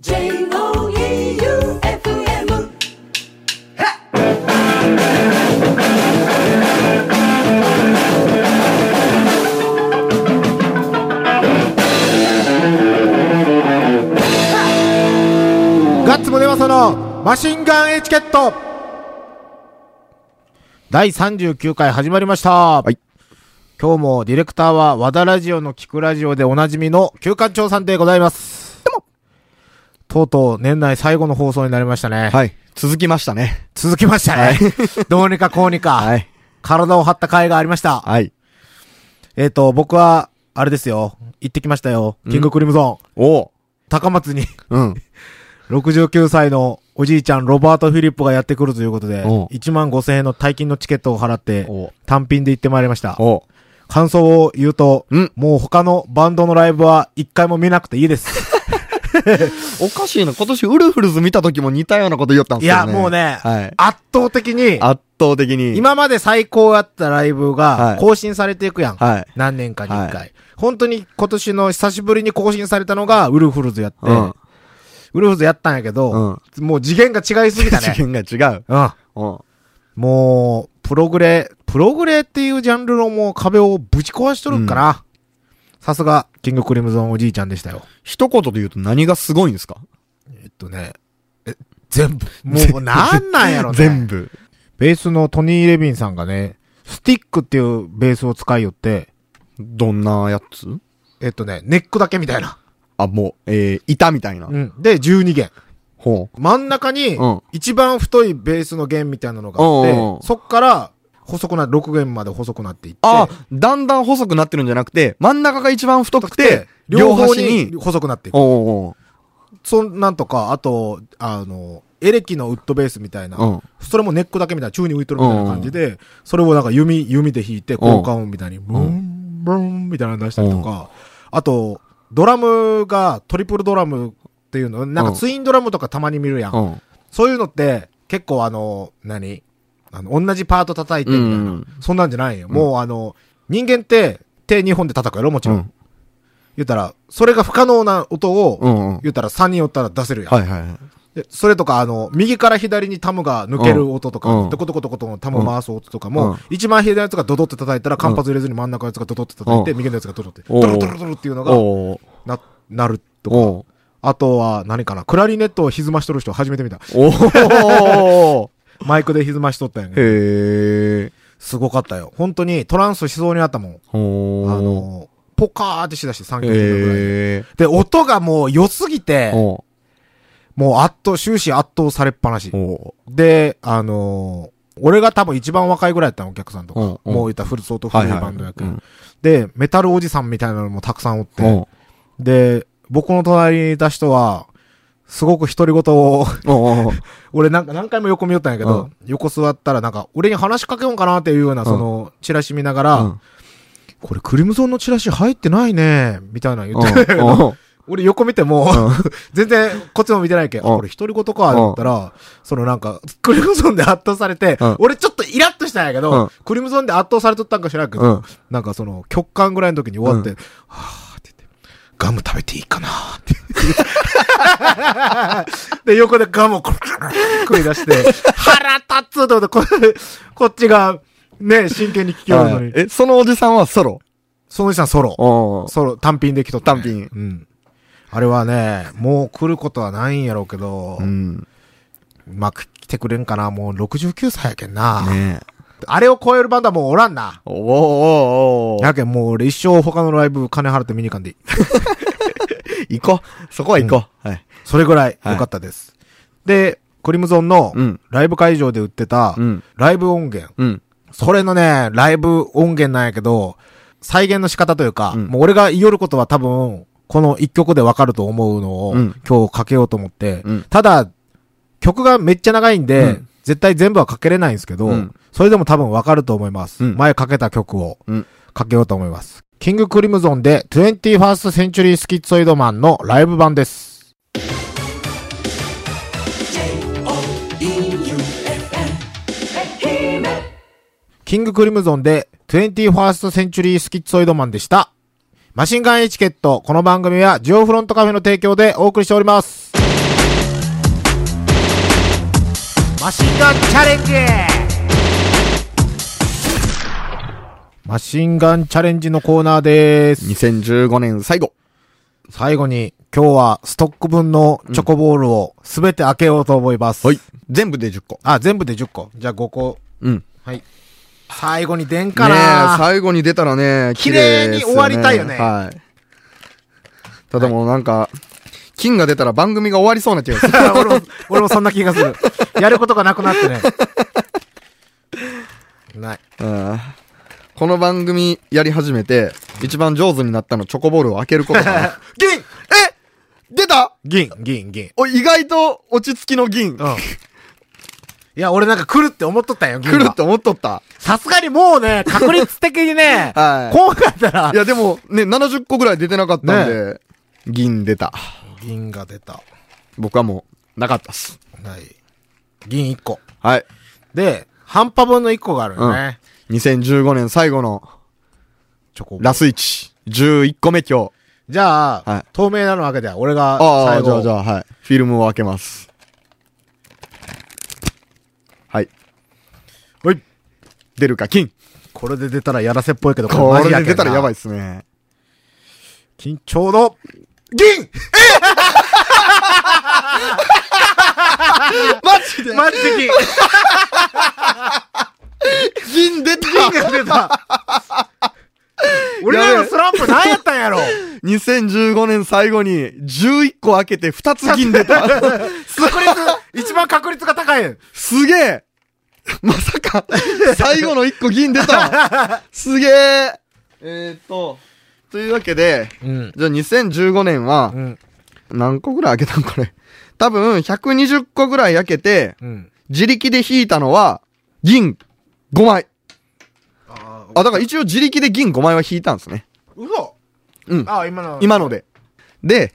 J-O-E-U-F-M ガッツムネマソのマシンガンエチケット第39回始まりました。はい。今日もディレクターは和田ラジオの聞くラジオでおなじみの旧館長さんでございます。とうとう年内最後の放送になりましたね。はい。続きましたね。続きましたね。どうにかこうにか、はい。体を張った回がありました。はい。えっ、と、僕は、あれですよ。行ってきましたよ。キングクリムゾン。お高松にうん。69歳のおじいちゃん、ロバート・フィリップがやってくるということで、おう1万5千円の大金のチケットを払って、お単品で行ってまいりました。お感想を言うと、んもう他のバンドのライブは一回も見なくていいです。おかしいな。今年ウルフルズ見た時も似たようなこと言ったんいですよね。や、もうね、はい。圧倒的に、圧倒的に。、今まで最高やったライブがはい更新されていくやん。はい。何年かに一回、は本当に今年の久しぶりに更新されたのがウルフルズやって、うん。ウルフルズやったんやけど、うん。もう次元が違いすぎたね。次元が違う。うん。うん。もう、プログレ、プログレっていうジャンルのもう壁をぶち壊しとるんかな。さすが、キングクリムゾンおじいちゃんでしたよ。一言で言うと何がすごいんですか？えっとね、え、全部、もうなんなんやろね。全部。ベースのトニー・レビンさんがね、スティックっていうベースを使いよって、どんなやつ？えっとね、ネックだけみたいな。あ、もう、えー、板みたいな。うん。で、12弦。ほ真ん中にうん、一番太いベースの弦みたいなのがあって、うんうんそっから、細くな、6弦まで細くなっていって、あ、だんだん細くなってるんじゃなくて、真ん中が一番太くてで、、両方端にに、細くなっていく。おそんなんとか、あと、あの、エレキのウッドベースみたいな、うん。それもネックだけみたいな、宙に浮いとるみたいな感じで、それをなんか弓、弓で弾いて、効果音みたいに、ブーン、ブーンみたいなの出したりとか、あと、ドラムがトリプルドラムっていうの、なんかツインドラムとかたまに見るやん。うん。そういうのって、結構あの、何？あの、同じパート叩いてみたいな。うんそんなんじゃないよ。もうあの、人間って手2本で叩くやろ？もちろん。うん言ったら、それが不可能な音を、うんうん。言ったら3人おったら出せるやん。はいはいはい。でそれとか、あの、右から左にタムが抜ける音とか、うんトコトコトコトコタムを回す音とかも、うん一番左のやつがドドって叩いたら、間髪入れずに真ん中のやつがドドって叩いて、うん右のやつがドドって、ドロドロドロっていうのが、な、なるとか。あとは、何かな、クラリネットを歪ましとる人初めて見た。おおマイクで歪ましとったんやけど、へえ。すごかったよ。本当にトランスしそうになったもん。おあの、ポカーってしだして3曲ぐらいで。で、音がもう良すぎて、おもう圧倒、終始圧倒されっぱなし。おで、あのー俺が多分一番若いぐらいやったの、お客さんとか。もう言ったらフル、相当古いはいはいバンドやけん、うんで、メタルおじさんみたいなのもたくさんおって。おで、僕の隣にいた人は、すごく独り言を、お 俺なんか何回も横見よったんやけど、うん。横座ったらなんか、俺に話しかけようかなっていうような、その、チラシ見ながら、うん。これクリムゾンのチラシ入ってないね、みたいなの言ってたけど、お 俺横見ても、全然こっちも見てないけん、これ独り言か、と思ったら、そのなんか、クリムゾンで圧倒されてうん、俺ちょっとイラッとしたんやけうどん、クリムゾンで圧倒されとったんか知らんけうどん、なんかその、極寒ぐらいの時に終わってう、はぁガム食べていいかな？って。で、横でガムをこ食い出して、腹立つと思って、ここっちが、ね、真剣に聞きよるのに。え、そのおじさんはソロ？その人はソロ。おソロ、単品で来とった、ね。単品うん。あれはね、もう来ることはないんやろうけど、うん。まあ、来てくれんかな？もう69歳やけんな。ねあれを超えるバンドはもうおらんな。おおおやけんもう俺一生他のライブ金払って見に行かんでいい。行こう。そこは行こう。はい。それぐらい良かったです。で、クリムゾンのうんライブ会場で売ってたうん。ライブ音源。うん。それのね、ライブ音源なんやけど、再現の仕方というか、うんもう俺が言おることは多分、この一曲でわかると思うのを、うん今日かけようと思って、うんただ、曲がめっちゃ長いんで、うん絶対全部はかけれないんですけど、うんそれでも多分わかると思います。うん前かけた曲をうんかけようと思います。キングクリムゾンで 21st Century スキッツォイドマンのライブ版です。キングクリムゾンで 21st Century スキッツォイドマンでした。マシンガンエチケット、この番組はジオフロントカフェの提供でお送りしております。マシンガンチャレンジマシンガンチャレンジのコーナーです。2015年最後。最後に、今日はストック分のチョコボールをすべて開けようと思います。はい。全部で10個。あ、全部で10個。じゃあ5個。うん。はい。最後に出んねかな、え、最後に出たらね、綺麗に終わりたいよねはい。ただもうなんか、金が出たら番組が終わりそうな気がする。俺も、俺もそんな気がする。やることがなくなってね。ない。うんこの番組やり始めて、一番上手になったのチョコボールを開けることかな。銀え出た銀、銀、銀。お、意外と落ち着きの銀。うん。いや、俺なんか来るって思っとったんよ、来るって思っとった。さすがにもうね、確率的にね、はいこうなったらい、や、でも、ね、70個ぐらい出てなかったんで、銀出た。銀が出た。僕はもう、なかったっす。はい。銀1個。はい。で、半端分の1個があるよね。2015年最後のチョコボールラスイチ。11個目今日。じゃあ、はい透明なの開けて、俺がああ、最後。じゃあじゃあ、はい。フィルムを開けます。はい。ほい。出るか、金。これで出たらやらせっぽいけど、これでマジやけんな出たらやばいっすね。緊張の、銀 マジで？マジで銀 銀出た銀が出た 俺らのスランプ何やったんやろ !2015 年最後に11個開けて2つ銀出た。確率、一番確率が高い。すげえまさか、最後の1個銀出たすげええーっと、というわけで、うん。じゃあ2015年はう、ん。何個ぐらい開けたんこれ。多分、120個ぐらい開けて、うん。自力で引いたのは、銀5枚。あ、だから一応自力で銀5枚は引いたんですね。嘘うん。あ、今の。今ので。で、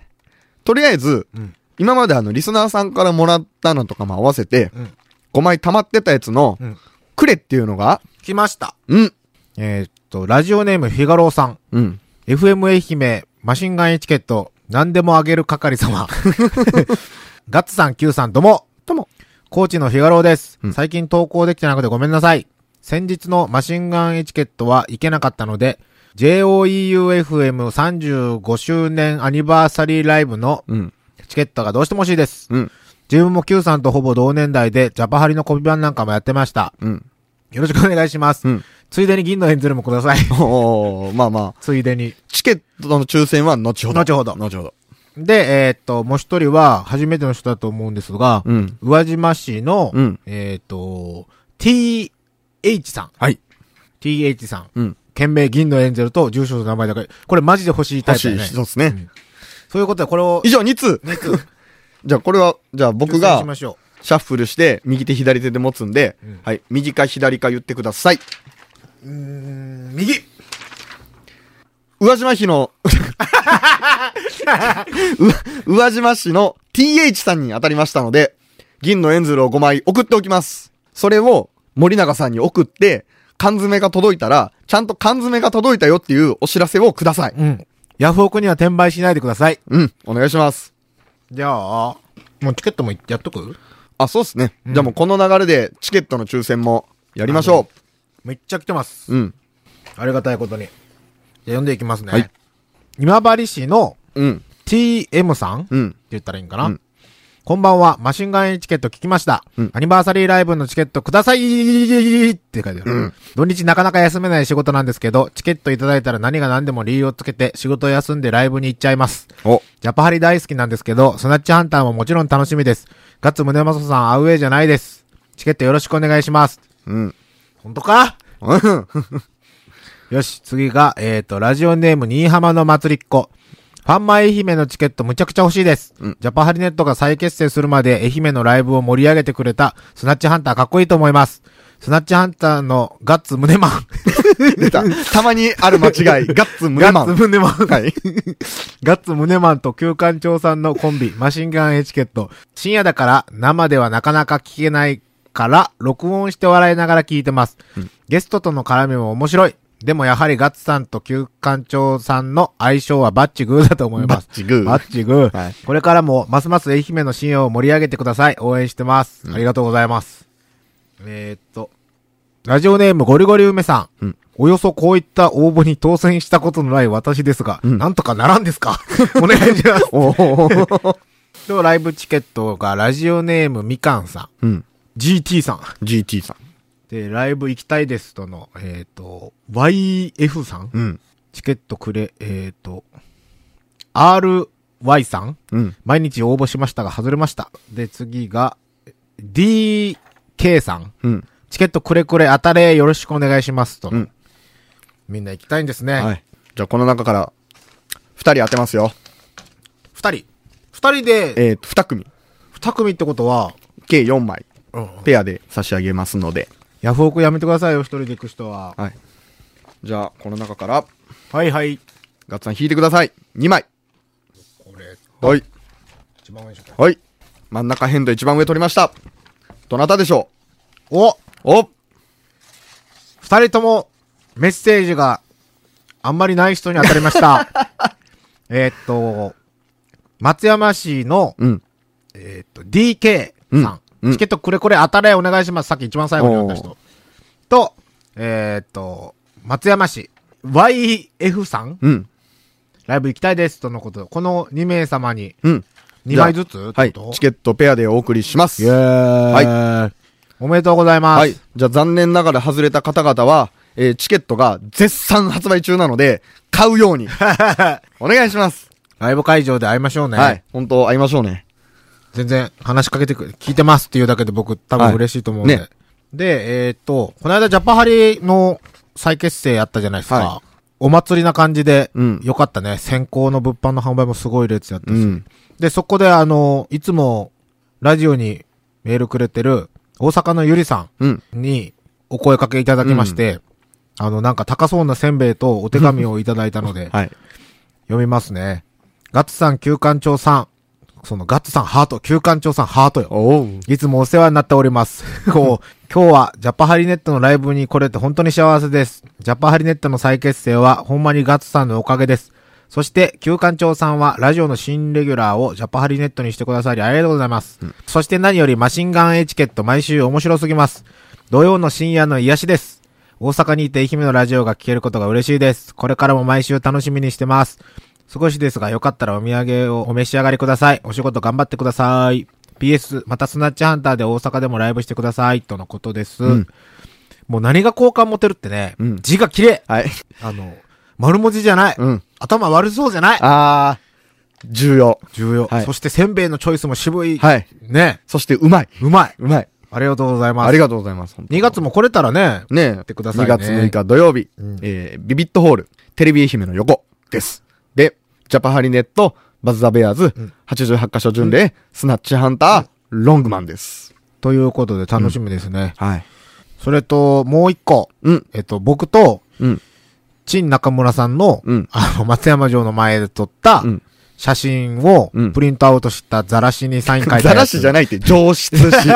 とりあえず、うん今まであの、リスナーさんからもらったのとかも合わせて、うん5枚溜まってたやつの、うんくれっていうのが、来ました。うん。えーっと、ラジオネームフィガローさん。うん。FM 愛媛、マシンガンエチケット、何でもあげる係様。ガッツさん、Q さん、どうも。とも。コーチのフィガローです。うん最近投稿できてなくてごめんなさい。先日のマシンガンエチケットは行けなかったので、JOEUFM35 周年アニバーサリーライブのうん。チケットがどうしても欲しいです。うん。自分も Q さんとほぼ同年代で、ジャパハリのコピー版なんかもやってました。うん。よろしくお願いします。うん。ついでに銀のエンゼルもください。おー、まあまあ、ついでに。チケットの抽選は後ほど。後ほど後ほど。で、えーっと、もう一人は、初めての人だと思うんですが、うん。宇和島市の、うんえーっと、TH さん。はい。TH さん。うん。件名銀のエンゼルと住所と名前だけ。これマジで欲しいタイ欲しいプだね。人ですね。うんそういうことで、これを、以上2通。ネット、じゃあこれは、じゃあ僕がシャッフルして、右手左手で持つんで、うんはい。右か左か言ってください。う。ん、右宇和島市の、う 宇和島市の TH さんに当たりましたので、銀のエンゼルを5枚送っておきます。それを森永さんに送って、缶詰が届いたら、ちゃんと缶詰が届いたよっていうお知らせをください。うん。ヤフオクには転売しないでください。うん、お願いします。じゃあ、もうチケットもやっとく？あ、そうっすね。うんじゃあもうこの流れでチケットの抽選もやりましょめっちゃ来てます。う。うん。ありがたいことに。じゃあ読んでいきますね。はい今治市のうん。TM さんってうん。言ったらいいんかな、うんこんばんは。マシンガンエチケット聞きました。うんアニバーサリーライブのチケットくださいって書いてある。うん土日なかなか休めない仕事なんですけど、チケットいただいたら何が何でも理由をつけて仕事を休んでライブに行っちゃいます。お。ジャパハリ大好きなんですけど、スナッチハンターももちろん楽しみです。ガッツムネマソさんアウェイじゃないです。チケットよろしくお願いします。うん。本当か？うん。よし、次が、えっ、と、ラジオネーム、新居浜の祭りっ子。ファンマ愛媛のチケットむちゃくちゃ欲しいです。うんジャパハリネットが再結成するまで愛媛のライブを盛り上げてくれたスナッチハンターかっこいいと思います。スナッチハンターのガッツ胸マン。出た。たまにある間違い。ガッツ胸マン。ガッツ胸マン。はい。ガッツ胸マンと旧館長さんのコンビ、マシンガンエチケット。深夜だから生ではなかなか聞けないから、録音して笑いながら聞いてます。ゲストとの絡みも面白い。でもやはりガッツさんと旧館長さんの相性はバッチグーだと思います。バッチグーバッチグー。はいこれからもますます愛媛の信用を盛り上げてください。応援してます。ありがとうございます。えー、っと、ラジオネームゴリゴリ梅さん。うんおよそこういった応募に当選したことのない私ですが、んなんとかならんですか？お願いします。おーと、ライブチケットがラジオネームみかんさん。うん。GT さん。GT さん。で、ライブ行きたいですとの、えっ、と、YF さん、うん。チケットくれ、えっ、と、RY さん？うん。毎日応募しましたが外れました。で、次が、DK さん。うん。チケットくれくれ当たれよろしくお願いしますと。うんみんな行きたいんですね。はい。じゃあ、この中から、二人当てますよ。二人。二人で、えっと、二組。二組ってことは、計4枚。うん。ペアで差し上げますので。ヤフオクやめてくださいよ、一人で行く人は。はい。じゃあ、この中から、はいはい。ガッツさん引いてください。2枚。これ、はい。一番上にしようはい。真ん中辺と一番上取りました。どなたでしょおう？お二人とも、メッセージがあんまりない人に当たりました。えーっと、松山市の、うん。えーっと、DK さん,、うんうんチケットくれこれ当たれお願いします。さっき一番最後に言った人。と、えーっと、松山市 YF さん？うん。ライブ行きたいです。とのこと。この2名様にうん。2枚ずつ？はい。チケットペアでお送りします。イェーイ。おめでとうございます。はい。じゃあ残念ながら外れた方々は、えーチケットが絶賛発売中なので、買うように。お願いします。ライブ会場で会いましょうね。はい。本当会いましょうね。全然話しかけてくれ、聞いてますっていうだけで僕多分嬉しいと思うんで。はいねで、えーっと、この間ジャパハリの再結成やったじゃないですか。はお祭りな感じで、うんよかったね。先行の物販の販売もすごい列やったし。うん。で、そこであの、いつもラジオにメールくれてる大阪のゆりさうん。んにお声かけいただきまして、あの、なんか高そうなせんべいとお手紙をいただいたので、はい。読みますね。ガッツさん、旧館長さん。そのガッツさん、ハート。旧館長さん、ハートよ。いつもお世話になっております。こう、今日はジャパハリネットのライブに来れて本当に幸せです。ジャパハリネットの再結成はほんまにガッツさんのおかげです。そして、旧館長さんはラジオの新レギュラーをジャパハリネットにしてくださりありがとうございます。そして何よりマシンガンエチケット毎週面白すぎます。土曜の深夜の癒しです。大阪にいて愛媛のラジオが聞けることが嬉しいです。これからも毎週楽しみにしてます。少しですが、よかったらお土産をお召し上がりください。お仕事頑張ってください。PS、またスナッチハンターで大阪でもライブしてください。とのことです。うんもう何が好感持てるってね、うん字が綺麗。はい。あの、丸文字じゃない。うん。頭悪そうじゃない。あー、重要。重要、はいそしてせんべいのチョイスも渋い。はい。ね。そして、うまい。うまい。うまい。ありがとうございます。ありがとうございます。本当2月も来れたらね、ねってくださいね2月6日土曜日、うんえー、ビビットホール、テレビ愛媛の横です。で、ジャパハリネット、バズ・ザ・ベアーズ、88カ所巡礼、スナッチハンター、ロングマンです。ということで楽しみですね。はい。それと、もう一個。うん。えっと、僕と、うん。陳中村さんの、うんあの、松山城の前で撮ったうん、写真をうん、プリントアウトしたザラシにサイン書いたやつ。ザラシじゃないって、上質紙。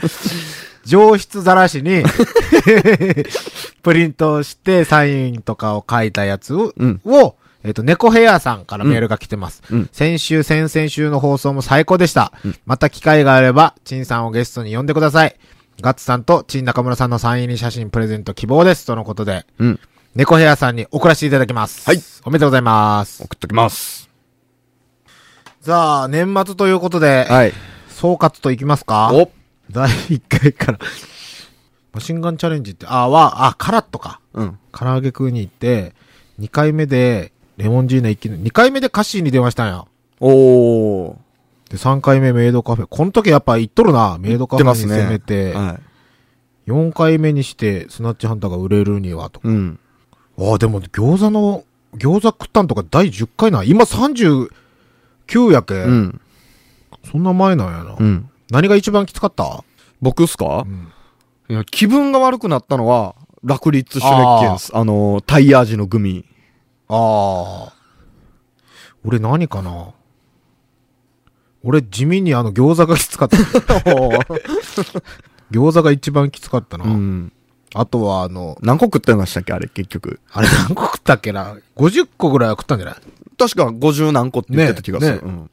上質ザラシに、プリントしてサインとかを書いたやつを、うんをえっ、と、猫ヘアさんからメールが来てます。うん先週、先々週の放送も最高でした。また機会があれば、チンさんをゲストに呼んでください。ガッツさんとチン中村さんのサイン入り写真プレゼント希望です。とのことで、うん。猫ヘアさんに送らせていただきます。はい。おめでとうございます。送っときます。さあ、年末ということで、はい。総括といきますか？お第1回から。マシンガンチャレンジって、あ、は、あ、カラットか。うん。唐揚げ食いに行って、2回目で、レモンジーネ一気に、2回目でカッシーに電話したんや。おー。で、3回目メイドカフェ。この時やっぱ行っとるな、メイドカフェに。攻めて、はい。4回目にして、スナッチハンターが売れるには、と。うん。ああ、でも餃子の、餃子食ったんとか第10回な。今39やけ。うん。そんな前なんやな。うん。何が一番きつかった？僕っすか？うん。いや、気分が悪くなったのは、ラクリッツシュレッケンス。あのー、タイヤ味のグミ。ああ。俺何かな？俺地味にあの餃子がきつかった。餃子が一番きつかったな。うん。あとは、あの、何個食ってましたっけ？あれ、結局。あれ何個食ったっけな ?50 個ぐらいは食ったんじゃない？確か50何個って言ってた気がする。ねねうん。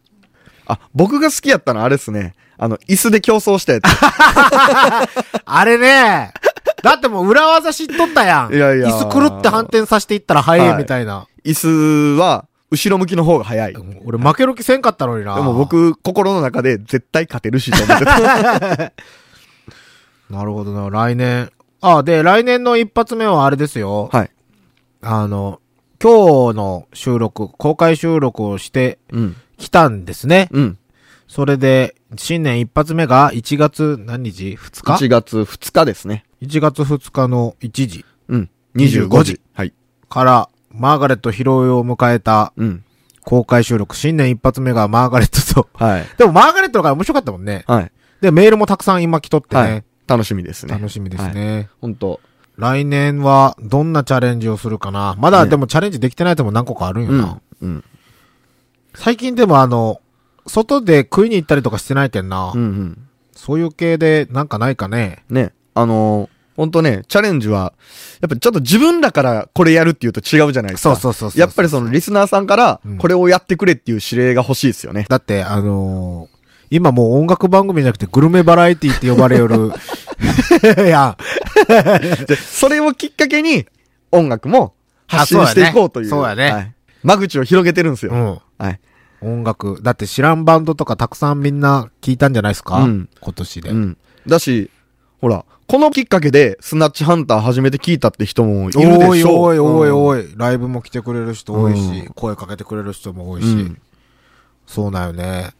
あ、僕が好きやったのはあれですね。あの、椅子で競争したやつ。あれね、だってもう裏技知っとったやん。いやいや椅子くるって反転させていったら早いみたいな。椅子は、後ろ向きの方が早い。でうん俺負ける気せんかったのにな。も、僕、心の中で絶対勝てるしと思ってた。なるほどな。来年。あ、で、来年の一発目はあれですよ。はい。あの、今日の収録、公開収録をしてうん。きたんですね。うん。それで、新年一発目が1月何日 ?2 日？1月2日ですね。?1 月2日の1時うん。25 25時時。はい。から、マーガレット披露を迎えたうん。公開収録。新年一発目がマーガレットと。はい。でもマーガレットの方が面白かったもんね。はい。で、メールもたくさん今来とってね。はい。楽しみですね。楽しみですね。本当来年はどんなチャレンジをするかな。まだねでもチャレンジできてないとも何個かあるんよな。うん。うん。最近でもあの、外で食いに行ったりとかしてないけんな。うんうん。そういう系でなんかないかね。ね。あのー、本当ね、チャレンジは、やっぱちょっと自分らからこれやるっていうと違うじゃないですか。そうそうそうそうやっぱりそのリスナーさんからうん、これをやってくれっていう指令が欲しいですよね。だって、あのー今もう音楽番組じゃなくてグルメバラエティって呼ばれよる。いや、で、それをきっかけに、音楽も発信していこうという。そうやねそうやねはい間口を広げてるんですよ。うん。はい。音楽。だって知らんバンドとかたくさんみんな聞いたんじゃないですか、うん今年で。うん。だし、ほら、このきっかけで、スナッチハンター始めて聞いたって人もいるでしょう。おいおいおいい。おい、ライブも来てくれる人多いし、うん声かけてくれる人も多いし、うんそうだよね。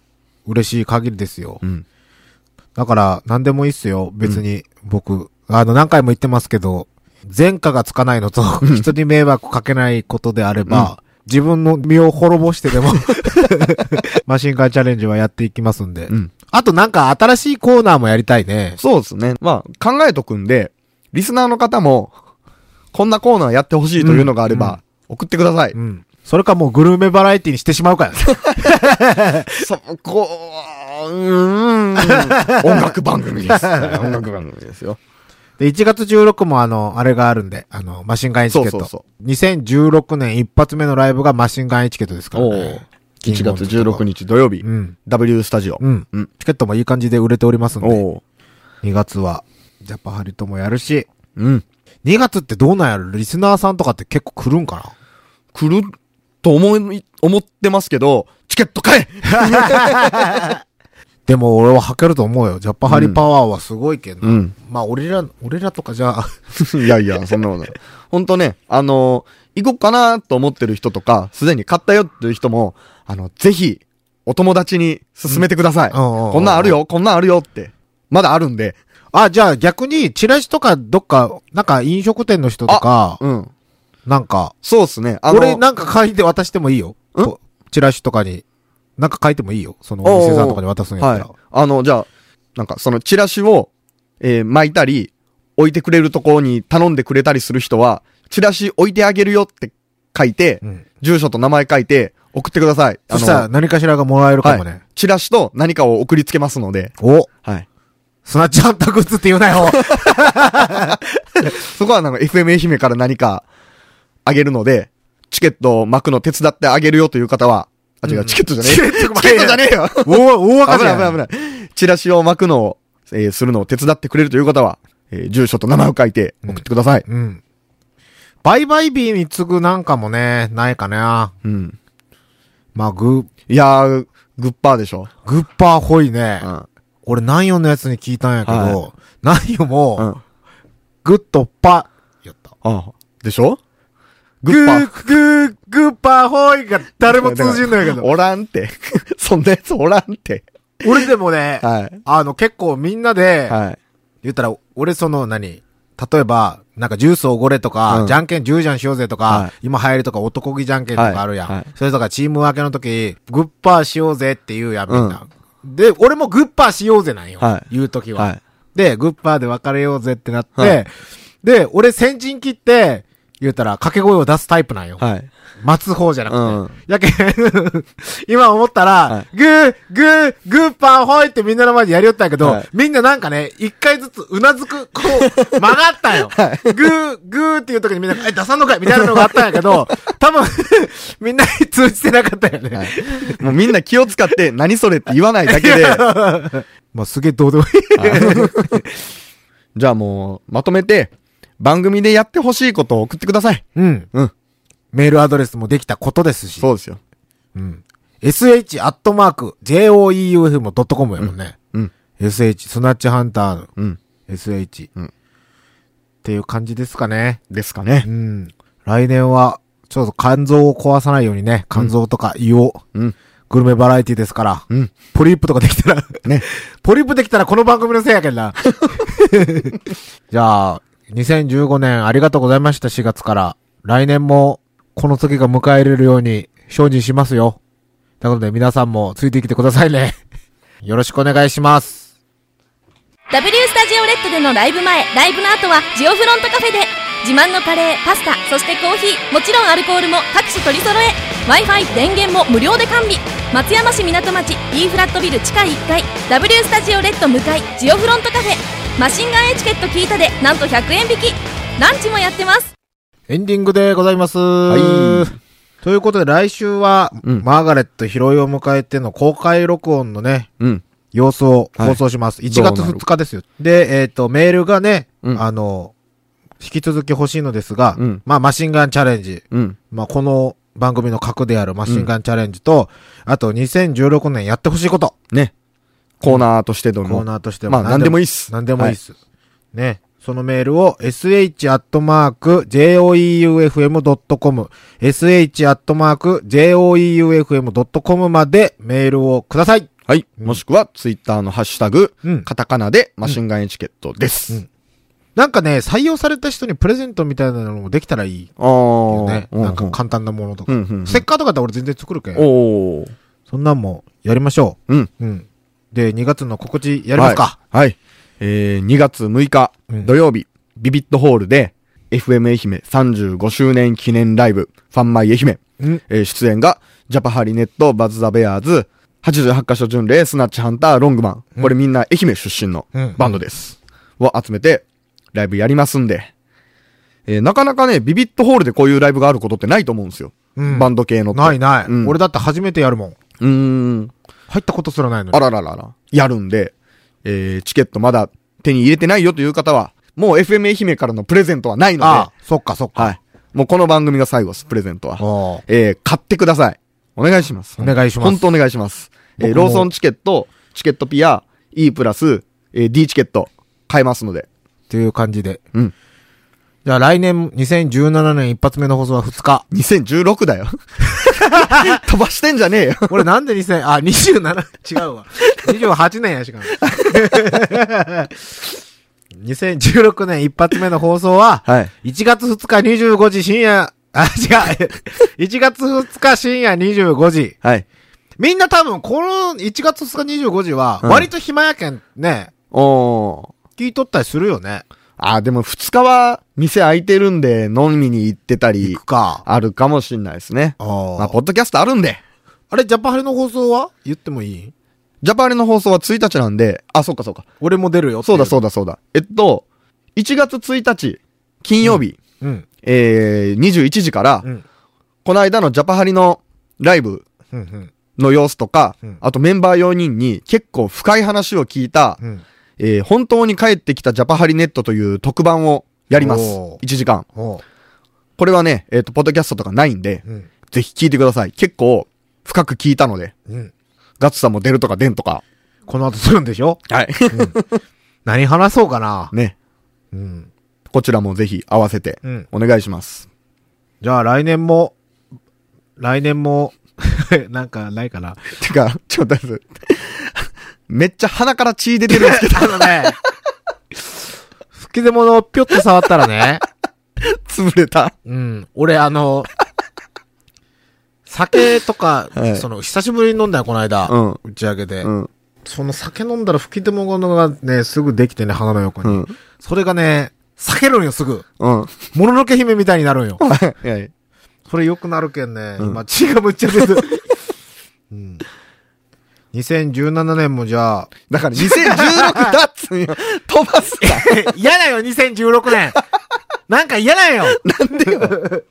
嬉しい限りですよ。うん。だから、何でもいいっすよ。別に、僕、あの、何回も言ってますけど、前科がつかないのと、人に迷惑かけないことであれば、自分の身を滅ぼしてでも、マシンガンチャレンジはやっていきますんで。うん。あとなんか新しいコーナーもやりたいね。そうですね。まあ、考えとくんで、リスナーの方も、こんなコーナーやってほしいというのがあれば、送ってください。うん。それかもうグルメバラエティにしてしまうからね。そこ、うーん。音楽番組です。音楽番組ですよ。で、1月16もあの、あれがあるんで、あの、マシンガンエチケット。そうそうそ2016年一発目のライブがマシンガンエチケットですからおね。1月16日土曜日、うん。W スタジオ。うん。うんチケットもいい感じで売れておりますんで、おう2月は、ジャパハリともやるし、うん。2月ってどうなんやろ？リスナーさんとかって結構来るんかな？来ると思い、思ってますけど、チケット買え でも俺は履けると思うよ。ジャパハリパワーはすごいけどな。うんまあ俺ら、俺らとかじゃあ、いやいや、そんなことない。ほんとね、あのー行こっかなと思ってる人とか、すでに買ったよっていう人も、あの、ぜひ、お友達に勧めてください。こんなんあるよ、こんなんあるよって。まだあるんで。あ、じゃあ逆にチラシとかどっか、なんか飲食店の人とか、うん。なんか、そうっすね。あの、俺なんか書いて渡してもいいよ。ん？とチラシとかに。なんか書いてもいいよ。そのお店さんとかに渡すんやはいったら。。あの、じゃあ、なんかそのチラシを、えー巻いたり、置いてくれるところに頼んでくれたりする人は、チラシ置いてあげるよって書いて、うん住所と名前書いて、送ってください。そしたら何かしらがもらえるかもね。はい。チラシと何かを送りつけますので、おはい。スナッチハンターグッズって言うなよ。そこはなんか FM 愛媛から何かあげるので、チケットを巻くの手伝ってあげるよという方は、あ、違う、チケットじゃねえ。チケットチケットじゃねえよお大赤字や危ない危ない危ない。チラシを巻くのを、えーするのを手伝ってくれるという方は、えー住所と名前を書いて送ってください。うん。売買日に次ぐなんかもね、ないかな。うん。まあ、グ、いやー、グッパーでしょ。グッパーホイね。うん。俺、南洋のやつに聞いたんやけど、は南洋も、うん。グッドパ、やった。あでしょ？ググッパー。ー、グー、グッパーホイが誰も通じんのやけど。おらんって。そんなやつおらんって。俺でもね、はい。あの、結構みんなで、はい。言ったら、俺その何、例えば、なんかジュースおごれとか、うんじゃんけん10じゃんしようぜとか、はい今流行りとか男気じゃんけんとかあるやん。はいはいそれとかチーム分けの時、グッパーしようぜって言うやん、みんな。で、俺もグッパーしようぜなんよ。はい言う時は、はい。で、グッパーで別れようぜってなって、はいで、俺先陣切って、言うたら掛け声を出すタイプなんよ。はい。待つ方じゃなくて。うんやけん、今思ったら、はいグー、グー、グーパンホイってみんなの前でやりよったんやけど、はいみんななんかね、一回ずつうなずく、こう、曲がったよ。グー、グーっていう時にみんな、え、出さんのかいみたいなのがあったんやけど、多分、みんなに通じてなかったよね。はい。もうみんな気を使って何それって言わないだけで、まあ、すげえどうでもいい。じゃあもう、まとめて、番組でやってほしいことを送ってください。うん。うん。メールアドレスもできたことですし。そうですよ。うん。sh.joeufm.com やもんね。うん。sh、スナッチハンターのうん。sh。うんっていう感じですかね。ですかねう。ん。来年は、ちょっと肝臓を壊さないようにね、肝臓とか胃を、うん。グルメバラエティですから、うん。ポリープとかできたら、ね。ポリープできたらこの番組のせいやけんな。じゃあ、2015年ありがとうございました、4月から。来年も、この時が迎えれるように、精進しますよ。ということで皆さんもついてきてくださいね。よろしくお願いします。W スタジオレッドでのライブ前、ライブの後はジオフロントカフェで自慢のカレー、パスタ、そしてコーヒー、もちろんアルコールも各種取り揃え Wi-Fi、電源も無料で完備松山市港町 E フラットビル地下1階 W スタジオレッド向かいジオフロントカフェマシンガンエチケット聞いたでなんと100円引きランチもやってますエンディングでございます。いということで来週は、うんマーガレット拾いを迎えての公開録音のね、うん。様子を放送します。1月どうなる？2日ですよ。で、えっ、と、メールがね、うんあの、引き続き欲しいのですが、うんまあ、マシンガンチャレンジ。うん。まあ、この番組の核であるマシンガンチャレンジと、あと2016年やってほしいこと。ね。コーナーとしてどうも。コーナーとしてまあ、何でもいいっす。何でもいいっす。ね。そのメールを sh.joeufm.com sh.joeufm.com までメールをください。はい。もしくは、ツイッターのハッシュタグ、うんカタカナでマシンガンエチケットです。うんなんかね、採用された人にプレゼントみたいなのもできたらいいああよね。うんなんか簡単なものとか。うんうんうんステッカーとかだって俺全然作るけん。おー。そんなんもやりましょうん。う。うん。で、2月の告知やりますか。はい。はい。えー、2月6日、うん土曜日、ビビットホールで、FM 愛媛35周年記念ライブ、ファンマイ愛媛。うん。えー出演が、ジャパハリネット、バズ・ザ・ベアーズ、88カ所巡礼、スナッチハンター、ロングマン。これみんな愛媛出身のうんバンドです。を集めて、ライブやりますんで。えーなかなかね、ビビットホールでこういうライブがあることってないと思うんですよ。うんバンド系の。ないない、うん俺だって初めてやるもん。うーん。入ったことすらないのに。あらららら。やるんで、えーチケットまだ手に入れてないよという方は、もう FM 愛媛からのプレゼントはないので、ああ、そっかそっか。はい。もうこの番組が最後です、プレゼントは。えー買ってください。お願いします。お願いします本当お願いします。えーローソンチケット、チケットピア、E プラス、えー D チケット、買えますので。っていう感じで。うん。じゃあ来年、2017年一発目の放送は2日。2016だよ。飛ばしてんじゃねえよ。これなんで2000、あ、27、違うわ。28年やしかも。2016年一発目の放送は、はい。1月2日25時深夜、あ、違う。1月2日深夜25時。はい。みんな多分、この1月2日25時は、うん割と暇やけんね、おー。聞いとったりするよね。あー、でも2日は店開いてるんで飲みに行ってたり行く、か。あるかもしんないですね。あまあ、ポッドキャストあるんで。あれ、ジャパハレの放送は？言ってもいい？ジャパーレの放送は1日なんで、あ、そっかそっか。俺も出るよそうだそうだそうだ。えっと、1月1日、金曜日、うん。えー、21時から、うん。この間のジャパハリのライブうん。うん。の様子とか、うんあとメンバー4人に結構深い話を聞いた、うん。えー本当に帰ってきたジャパハリネットという特番をやりますおー。1時間。これはね、えっ、と、ポッドキャストとかないんで、うん。ぜひ聞いてください。結構深く聞いたので、うん。ガッツさんも出るとか出んとか。この後するんでしょ？はい。何話そうかなね。うん。こちらもぜひ合わせてうん。お願いします。じゃあ来年も、来年も、なんかないかな？てか、ちょっと待って。めっちゃ鼻から血出てるんですけど、あのね、吹き出物をぴょって触ったらね、潰れた。うん。俺あの、酒とか、はいその、久しぶりに飲んだよ、この間。うん打ち上げで。うん。その酒飲んだら吹き出物がね、すぐできてね、鼻の横に。うん。それがね、避けるんよ、すぐ。うん。もののけ姫みたいになるんよ。いやいやそれ良くなるけんね。うん今、血がむっちゃ出てる。うん。2017年もじゃあ、だから2016だっつうんよ。飛ばすな。嫌だよ、2016年なんか嫌だよなんでよ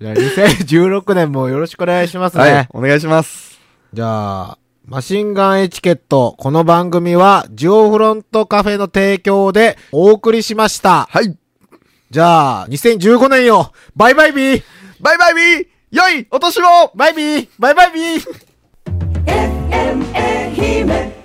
じゃあ、2016年もよろしくお願いしますね。はい、お願いします。じゃあ、マシンガンエチケット。この番組は、ジオフロントカフェの提供でお送りしました。はい。じゃあ、2015年よバイバイビーバイバイビー良いお年をバイビーバイバイビー Emanuel, Ehime.